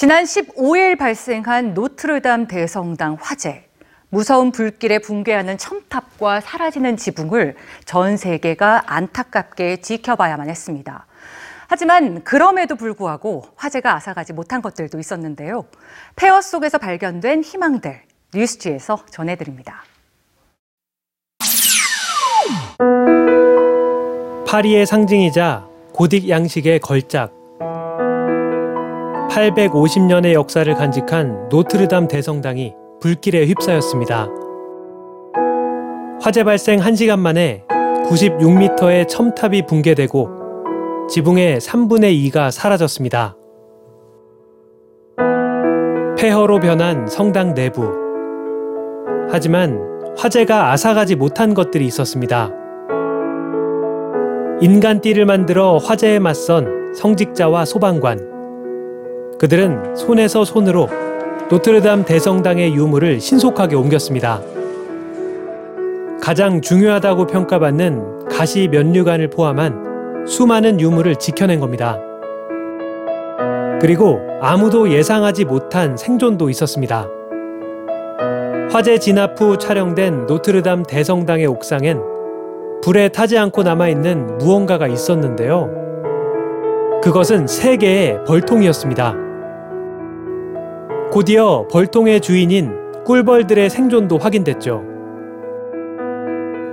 지난 15일 발생한 노트르담 대성당 화재. 무서운 불길에 붕괴하는 첨탑과 사라지는 지붕을 전 세계가 안타깝게 지켜봐야만 했습니다. 하지만 그럼에도 불구하고 화재가 앗아가지 못한 것들도 있었는데요. 폐허 속에서 발견된 희망들 뉴스지에서 전해드립니다. 파리의 상징이자 고딕 양식의 걸작. 850년의 역사를 간직한 노트르담 대성당이 불길에 휩싸였습니다. 화재 발생 1시간 만에 96m의 첨탑이 붕괴되고 지붕의 3분의 2가 사라졌습니다. 폐허로 변한 성당 내부. 하지만 화재가 앗아가지 못한 것들이 있었습니다. 인간띠를 만들어 화재에 맞선 성직자와 소방관. 그들은 손에서 손으로 노트르담 대성당의 유물을 신속하게 옮겼습니다. 가장 중요하다고 평가받는 가시 면류관을 포함한 수많은 유물을 지켜낸 겁니다. 그리고 아무도 예상하지 못한 생존도 있었습니다. 화재 진압 후 촬영된 노트르담 대성당의 옥상엔 불에 타지 않고 남아있는 무언가가 있었는데요. 그것은 세 개의 벌통이었습니다. 곧이어 벌통의 주인인 꿀벌들의 생존도 확인됐죠.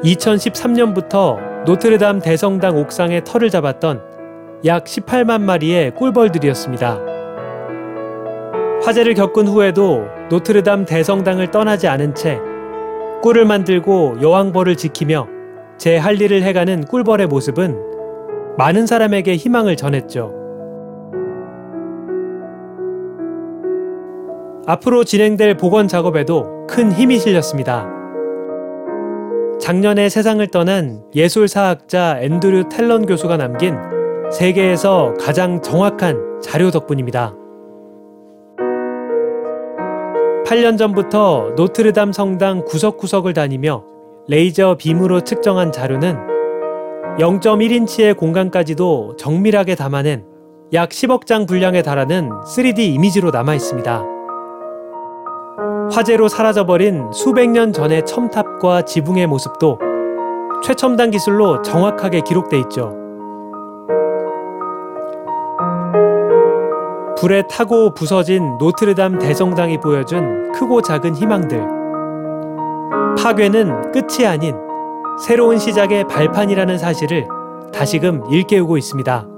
2013년부터 노트르담 대성당 옥상에 털을 잡았던 약 18만 마리의 꿀벌들이었습니다. 화재를 겪은 후에도 노트르담 대성당을 떠나지 않은 채 꿀을 만들고 여왕벌을 지키며 제 할 일을 해가는 꿀벌의 모습은 많은 사람에게 희망을 전했죠. 앞으로 진행될 복원 작업에도 큰 힘이 실렸습니다. 작년에 세상을 떠난 예술사학자 앤드류 텔런 교수가 남긴 세계에서 가장 정확한 자료 덕분입니다. 8년 전부터 노트르담 성당 구석구석을 다니며 레이저 빔으로 측정한 자료는 0.1인치의 공간까지도 정밀하게 담아낸 약 10억 장 분량에 달하는 3D 이미지로 남아 있습니다. 화재로 사라져버린 수백 년 전의 첨탑과 지붕의 모습도 최첨단 기술로 정확하게 기록돼 있죠. 불에 타고 부서진 노트르담 대성당이 보여준 크고 작은 희망들. 파괴는 끝이 아닌 새로운 시작의 발판이라는 사실을 다시금 일깨우고 있습니다.